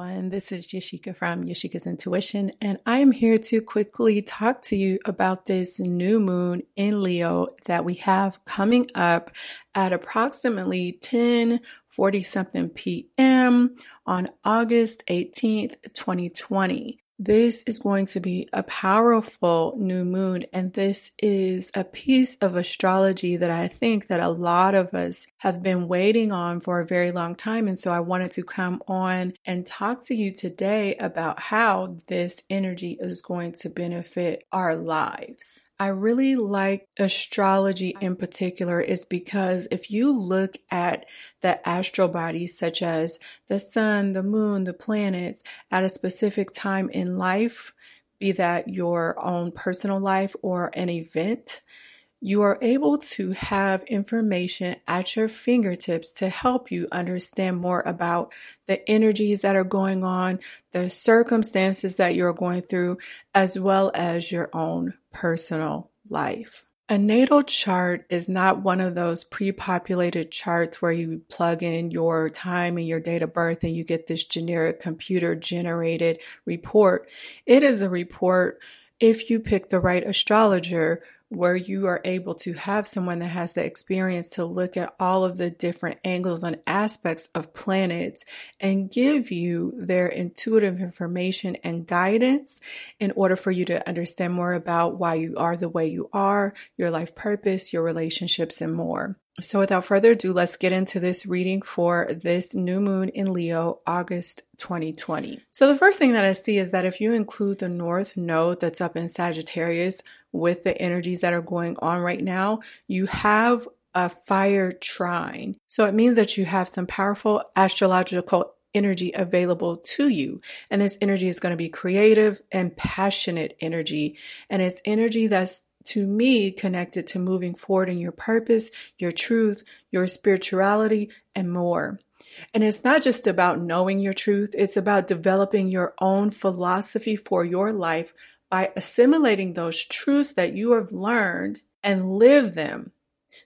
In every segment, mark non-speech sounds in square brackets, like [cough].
everyone. This is Yashica from Yashica's Intuition, and I am here to quickly talk to you about this new moon in Leo that we have coming up at approximately 10 40 something p.m. on August 18th, 2020. This is going to be a powerful new moon. And this is a piece of astrology that I think that a lot of us have been waiting on for a very long time. And so I wanted to come on and talk to you today about how this energy is going to benefit our lives. I really like astrology in particular is because if you look at the astral bodies such as the sun, the moon, the planets at a specific time in life, be that your own personal life or an event, you are able to have information at your fingertips to help you understand more about the energies that are going on, the circumstances that you're going through, as well as your own personal life. A natal chart is not one of those pre-populated charts where you plug in your time and your date of birth and you get this generic computer generated report. It is a report if you pick the right astrologer where you are able to have someone that has the experience to look at all of the different angles and aspects of planets and give you their intuitive information and guidance in order for you to understand more about why you are the way you are, your life purpose, your relationships, and more. So without further ado, let's get into this reading for this new moon in Leo, August 2020. So the first thing that I see is that if you include the North Node that's up in Sagittarius, with the energies that are going on right now, you have a fire trine. So it means that you have some powerful astrological energy available to you. And this energy is going to be creative and passionate energy. And it's energy that's to me connected to moving forward in your purpose, your truth, your spirituality, and more. And it's not just about knowing your truth, it's about developing your own philosophy for your life by assimilating those truths that you have learned and live them.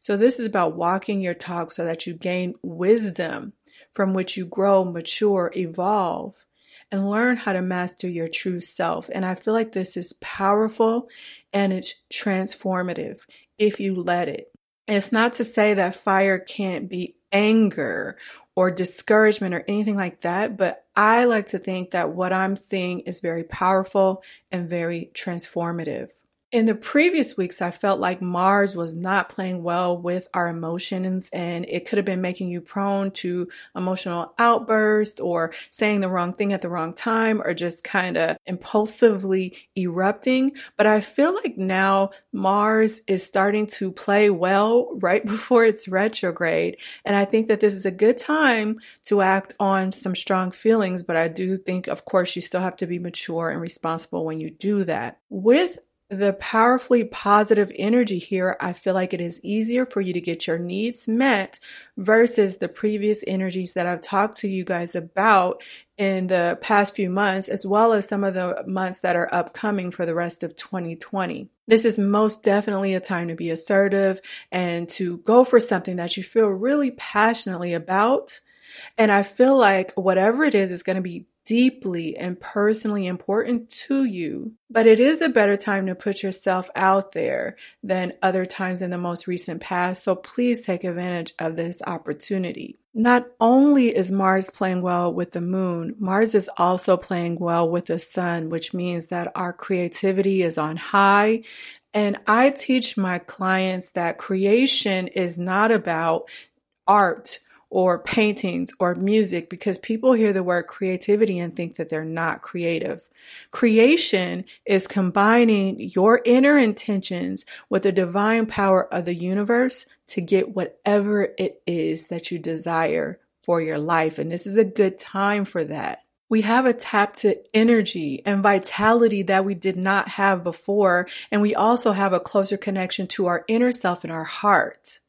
So this is about walking your talk so that you gain wisdom from which you grow, mature, evolve, and learn how to master your true self. And I feel like this is powerful and it's transformative if you let it. It's not to say that fire can't be anger or discouragement or anything like that, but I like to think that what I'm seeing is very powerful and very transformative. In the previous weeks, I felt like Mars was not playing well with our emotions and it could have been making you prone to emotional outbursts or saying the wrong thing at the wrong time or just kind of impulsively erupting. But I feel like now Mars is starting to play well [laughs] right before it's retrograde. And I think that this is a good time to act on some strong feelings. But I do think, of course, you still have to be mature and responsible when you do that. With the powerfully positive energy here, I feel like it is easier for you to get your needs met versus the previous energies that I've talked to you guys about in the past few months, as well as some of the months that are upcoming for the rest of 2020. This is most definitely a time to be assertive and to go for something that you feel really passionately about. And I feel like whatever it is is going to be deeply and personally important to you. But it is a better time to put yourself out there than other times in the most recent past. So please take advantage of this opportunity. Not only is Mars playing well with the moon, Mars is also playing well with the sun, which means that our creativity is on high. And I teach my clients that creation is not about art or paintings or music because people hear the word creativity and think that they're not creative. Creation is combining your inner intentions with the divine power of the universe to get whatever it is that you desire for your life. And this is a good time for that. We have a tap to energy and vitality that we did not have before. And we also have a closer connection to our inner self and our heart.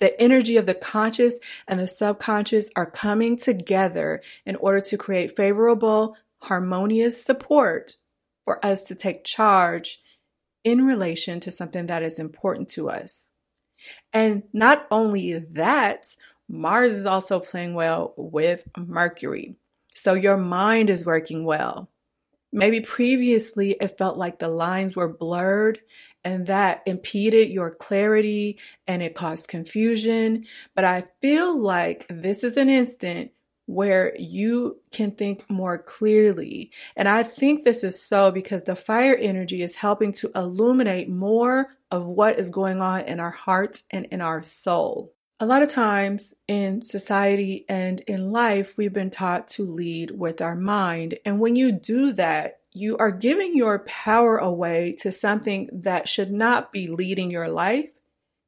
The energy of the conscious and the subconscious are coming together in order to create favorable, harmonious support for us to take charge in relation to something that is important to us. And not only that, Mars is also playing well with Mercury. So your mind is working well. Maybe previously it felt like the lines were blurred and that impeded your clarity and it caused confusion. But I feel like this is an instant where you can think more clearly. And I think this is so because the fire energy is helping to illuminate more of what is going on in our hearts and in our soul. A lot of times in society and in life, we've been taught to lead with our mind. And when you do that, you are giving your power away to something that should not be leading your life.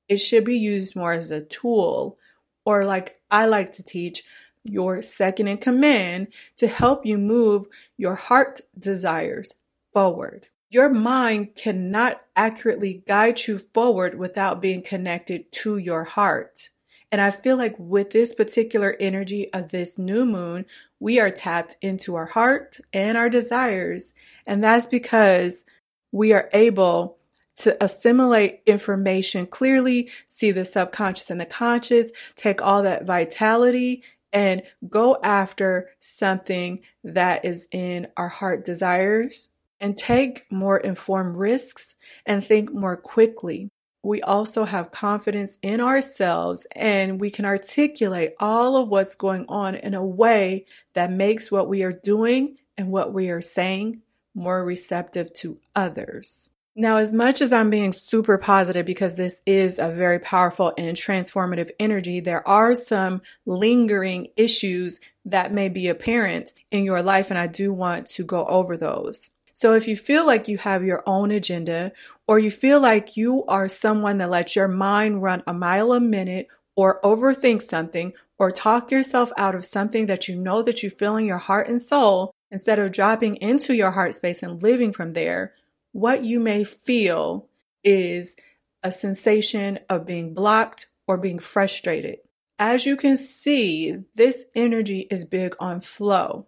It should be used more as a tool, or like I like to teach, your second in command to help you move your heart desires forward. Your mind cannot accurately guide you forward without being connected to your heart. And I feel like with this particular energy of this new moon, we are tapped into our heart and our desires. And that's because we are able to assimilate information clearly, see the subconscious and the conscious, take all that vitality and go after something that is in our heart desires and take more informed risks and think more quickly we also have confidence in ourselves and we can articulate all of what's going on in a way that makes what we are doing and what we are saying more receptive to others. Now, as much as I'm being super positive because this is a very powerful and transformative energy, there are some lingering issues that may be apparent in your life, and I do want to go over those. So if you feel like you have your own agenda or you feel like you are someone that lets your mind run a mile a minute or overthink something or talk yourself out of something that you know that you feel in your heart and soul instead of dropping into your heart space and living from there, what you may feel is a sensation of being blocked or being frustrated. As you can see, this energy is big on flow.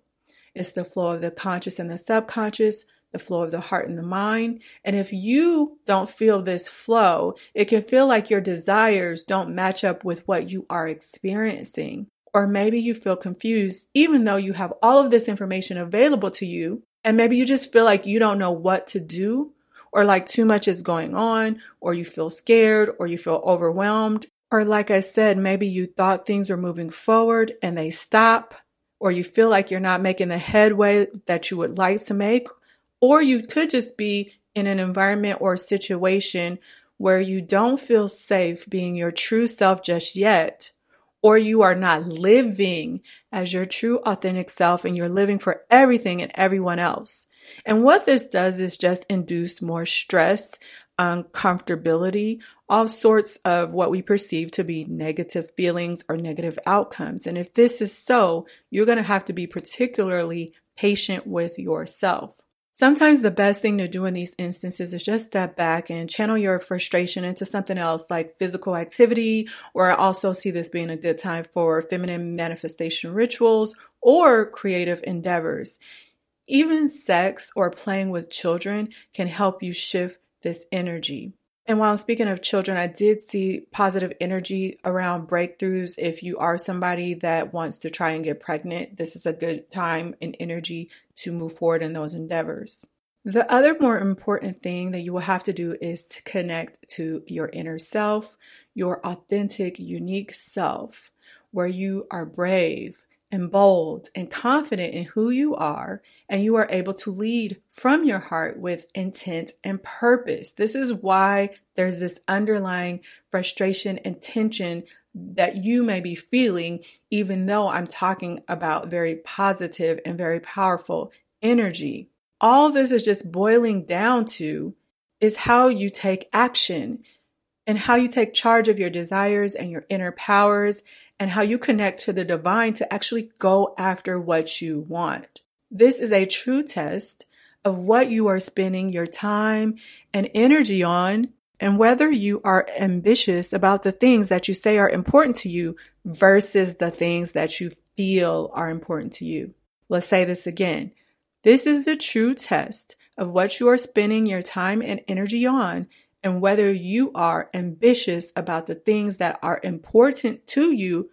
It's the flow of the conscious and the subconscious, the flow of the heart and the mind. And if you don't feel this flow, it can feel like your desires don't match up with what you are experiencing. Or maybe you feel confused, even though you have all of this information available to you. And maybe you just feel like you don't know what to do, or like too much is going on, or you feel scared, or you feel overwhelmed. Or like I said, maybe you thought things were moving forward and they stop, or you feel like you're not making the headway that you would like to make, or you could just be in an environment or situation where you don't feel safe being your true self just yet, or you are not living as your true authentic self and you're living for everything and everyone else. And what this does is just induce more stress, uncomfortability, all sorts of what we perceive to be negative feelings or negative outcomes. And if this is so, you're going to have to be particularly patient with yourself. Sometimes the best thing to do in these instances is just step back and channel your frustration into something else like physical activity, or I also see this being a good time for feminine manifestation rituals or creative endeavors. Even sex or playing with children can help you shift this energy. And while I'm speaking of children, I did see positive energy around breakthroughs. If you are somebody that wants to try and get pregnant, this is a good time and energy to move forward in those endeavors. The other more important thing that you will have to do is to connect to your inner self, your authentic, unique self, where you are brave, and bold and confident in who you are, and you are able to lead from your heart with intent and purpose. This is why there's this underlying frustration and tension that you may be feeling, even though I'm talking about very positive and very powerful energy. All this is just boiling down to is how you take action and how you take charge of your desires and your inner powers and how you connect to the divine to actually go after what you want. This is a true test of what you are spending your time and energy on and whether you are ambitious about the things that you say are important to you versus the things that you feel are important to you. Let's say this again. This is the true test of what you are spending your time and energy on and whether you are ambitious about the things that are important to you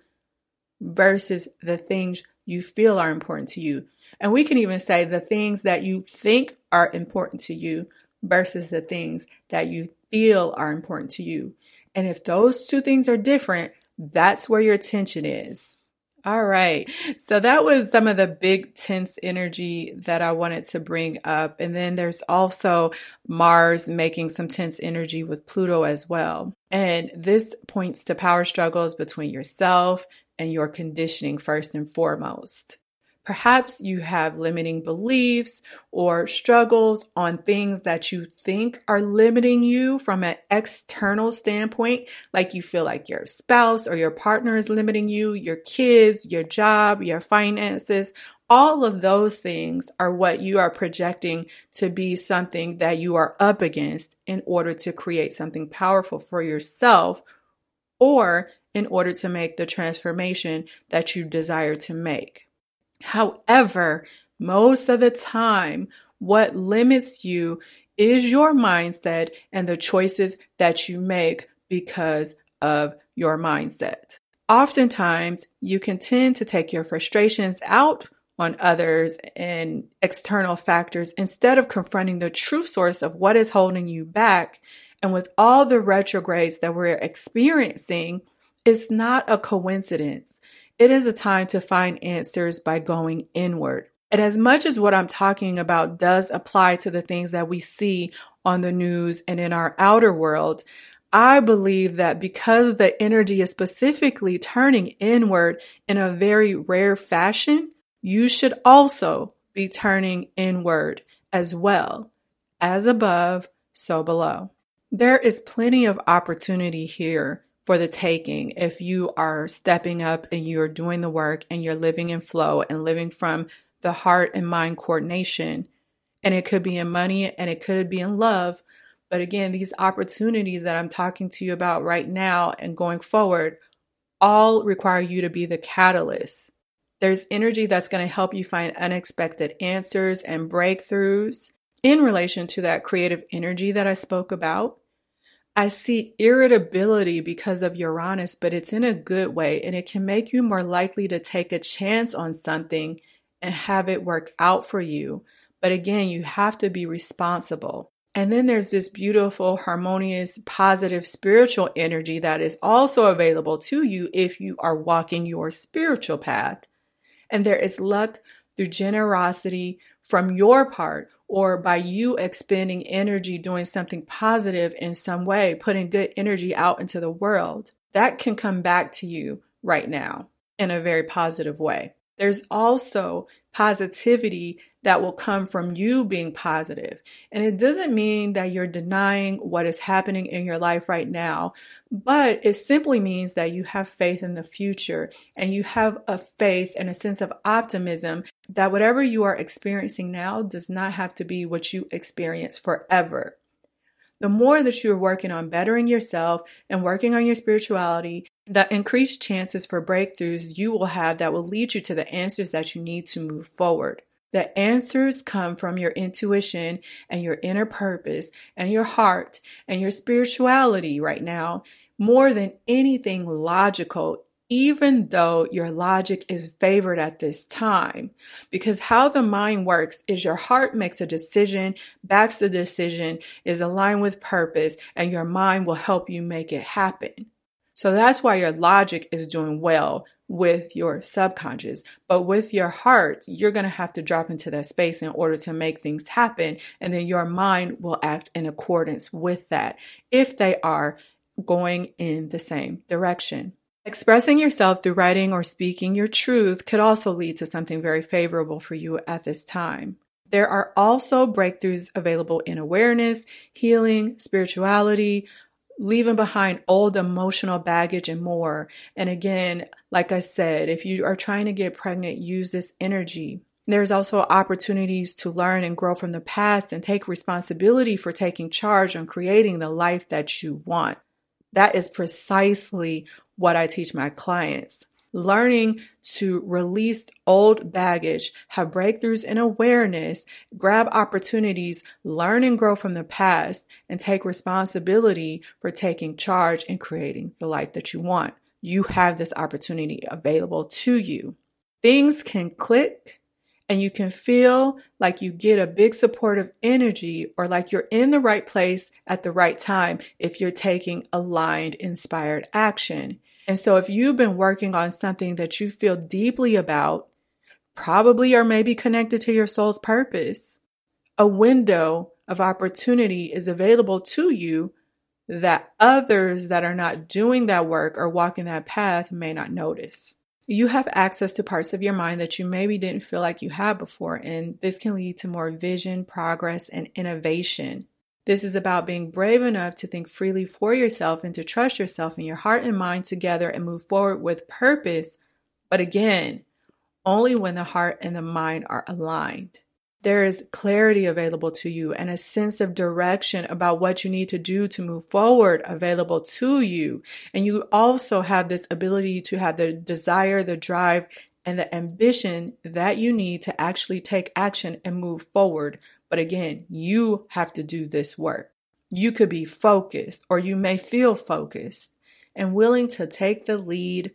versus the things you feel are important to you. And we can even say the things that you think are important to you versus the things that you feel are important to you. And if those two things are different, that's where your attention is. All right. So that was some of the big tense energy that I wanted to bring up. And then there's also Mars making some tense energy with Pluto as well. And this points to power struggles between yourself and your conditioning first and foremost. Perhaps you have limiting beliefs or struggles on things that you think are limiting you from an external standpoint, like you feel like your spouse or your partner is limiting you, your kids, your job, your finances. All of those things are what you are projecting to be something that you are up against in order to create something powerful for yourself or in order to make the transformation that you desire to make. However, most of the time, what limits you is your mindset and the choices that you make because of your mindset. Oftentimes, you can tend to take your frustrations out on others and external factors instead of confronting the true source of what is holding you back. And with all the retrogrades that we're experiencing, it's not a coincidence. It is a time to find answers by going inward. And as much as what I'm talking about does apply to the things that we see on the news and in our outer world, I believe that because the energy is specifically turning inward in a very rare fashion, you should also be turning inward as well. As above, so below. There is plenty of opportunity here for the taking if you are stepping up and you're doing the work and you're living in flow and living from the heart and mind coordination. And it could be in money and it could be in love. But again, these opportunities that I'm talking to you about right now and going forward all require you to be the catalyst. There's energy that's going to help you find unexpected answers and breakthroughs in relation to that creative energy that I spoke about. I see irritability because of Uranus, but it's in a good way and it can make you more likely to take a chance on something and have it work out for you. But again, you have to be responsible. And then there's this beautiful, harmonious, positive spiritual energy that is also available to you if you are walking your spiritual path. And there is luck through generosity from your part or by you expending energy doing something positive in some way, putting good energy out into the world, that can come back to you right now in a very positive way. There's also positivity that will come from you being positive. And it doesn't mean that you're denying what is happening in your life right now, but it simply means that you have faith in the future and you have a faith and a sense of optimism that whatever you are experiencing now does not have to be what you experience forever. The more that you're working on bettering yourself and working on your spirituality, the increased chances for breakthroughs you will have that will lead you to the answers that you need to move forward. The answers come from your intuition and your inner purpose and your heart and your spirituality right now more than anything logical even though your logic is favored at this time. Because how the mind works is your heart makes a decision, backs the decision, is aligned with purpose, and your mind will help you make it happen. So that's why your logic is doing well with your subconscious. But with your heart, you're going to have to drop into that space in order to make things happen. And then your mind will act in accordance with that if they are going in the same direction. Expressing yourself through writing or speaking your truth could also lead to something very favorable for you at this time. There are also breakthroughs available in awareness, healing, spirituality, leaving behind old emotional baggage and more. And again, like I said, if you are trying to get pregnant, use this energy. There's also opportunities to learn and grow from the past and take responsibility for taking charge on creating the life that you want. That is precisely what I teach my clients. Learning to release old baggage, have breakthroughs in awareness, grab opportunities, learn and grow from the past, and take responsibility for taking charge and creating the life that you want. You have this opportunity available to you. things can click and you can feel like you get a big supportive energy or like you're in the right place at the right time if you're taking aligned, inspired action. And so if you've been working on something that you feel deeply about, probably or maybe connected to your soul's purpose, a window of opportunity is available to you that others that are not doing that work or walking that path may not notice you have access to parts of your mind that you maybe didn't feel like you had before, and this can lead to more vision, progress, and innovation. This is about being brave enough to think freely for yourself and to trust yourself and your heart and mind together and move forward with purpose. But again, only when the heart and the mind are aligned there is clarity available to you and a sense of direction about what you need to do to move forward available to you. And you also have this ability to have the desire, the drive, and the ambition that you need to actually take action and move forward. But again, you have to do this work. You could be focused or you may feel focused and willing to take the lead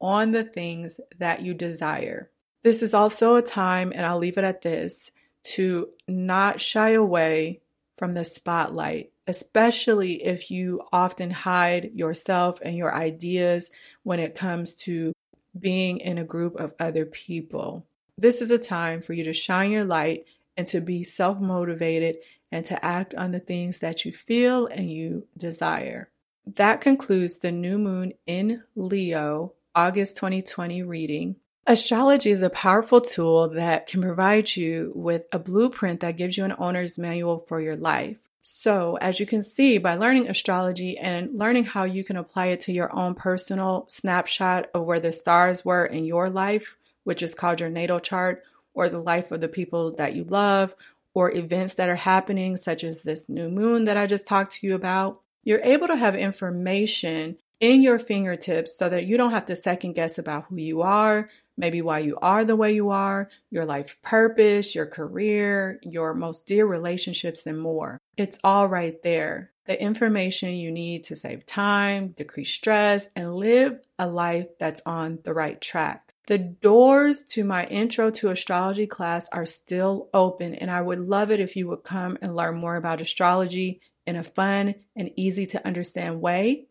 on the things that you desire. This is also a time, and I'll leave it at this, to not shy away from the spotlight, especially if you often hide yourself and your ideas when it comes to being in a group of other people. This is a time for you to shine your light and to be self motivated and to act on the things that you feel and you desire. That concludes the new moon in Leo, August 2020 reading. Astrology is a powerful tool that can provide you with a blueprint that gives you an owner's manual for your life. So, as you can see, by learning astrology and learning how you can apply it to your own personal snapshot of where the stars were in your life, which is called your natal chart, or the life of the people that you love, or events that are happening, such as this new moon that I just talked to you about, you're able to have information in your fingertips so that you don't have to second guess about who you are, maybe why you are the way you are, your life purpose, your career, your most dear relationships, and more. It's all right there. The information you need to save time, decrease stress, and live a life that's on the right track. The doors to my intro to astrology class are still open, and I would love it if you would come and learn more about astrology in a fun and easy to understand way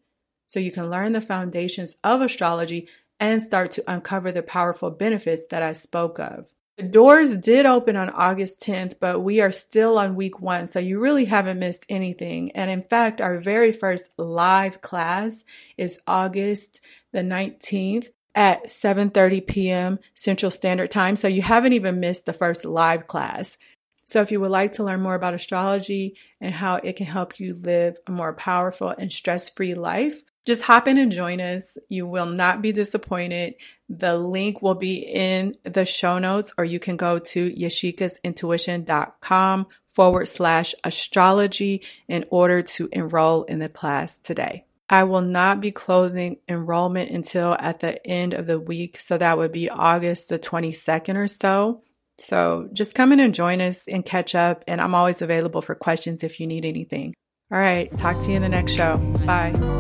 so you can learn the foundations of astrology and start to uncover the powerful benefits that I spoke of. The doors did open on August 10th, but we are still on week one, so you really haven't missed anything. And in fact, our very first live class is August the 19th at 7:30 p.m. Central Standard Time, so you haven't even missed the first live class. So if you would like to learn more about astrology and how it can help you live a more powerful and stress-free life, just hop in and join us. You will not be disappointed. The link will be in the show notes, or you can go to yashicasintuition.com forward slash astrology in order to enroll in the class today. I will not be closing enrollment until at the end of the week. So that would be August the 22nd or so. So just come in and join us and catch up. And I'm always available for questions if you need anything. All right. Talk to you in the next show. Bye.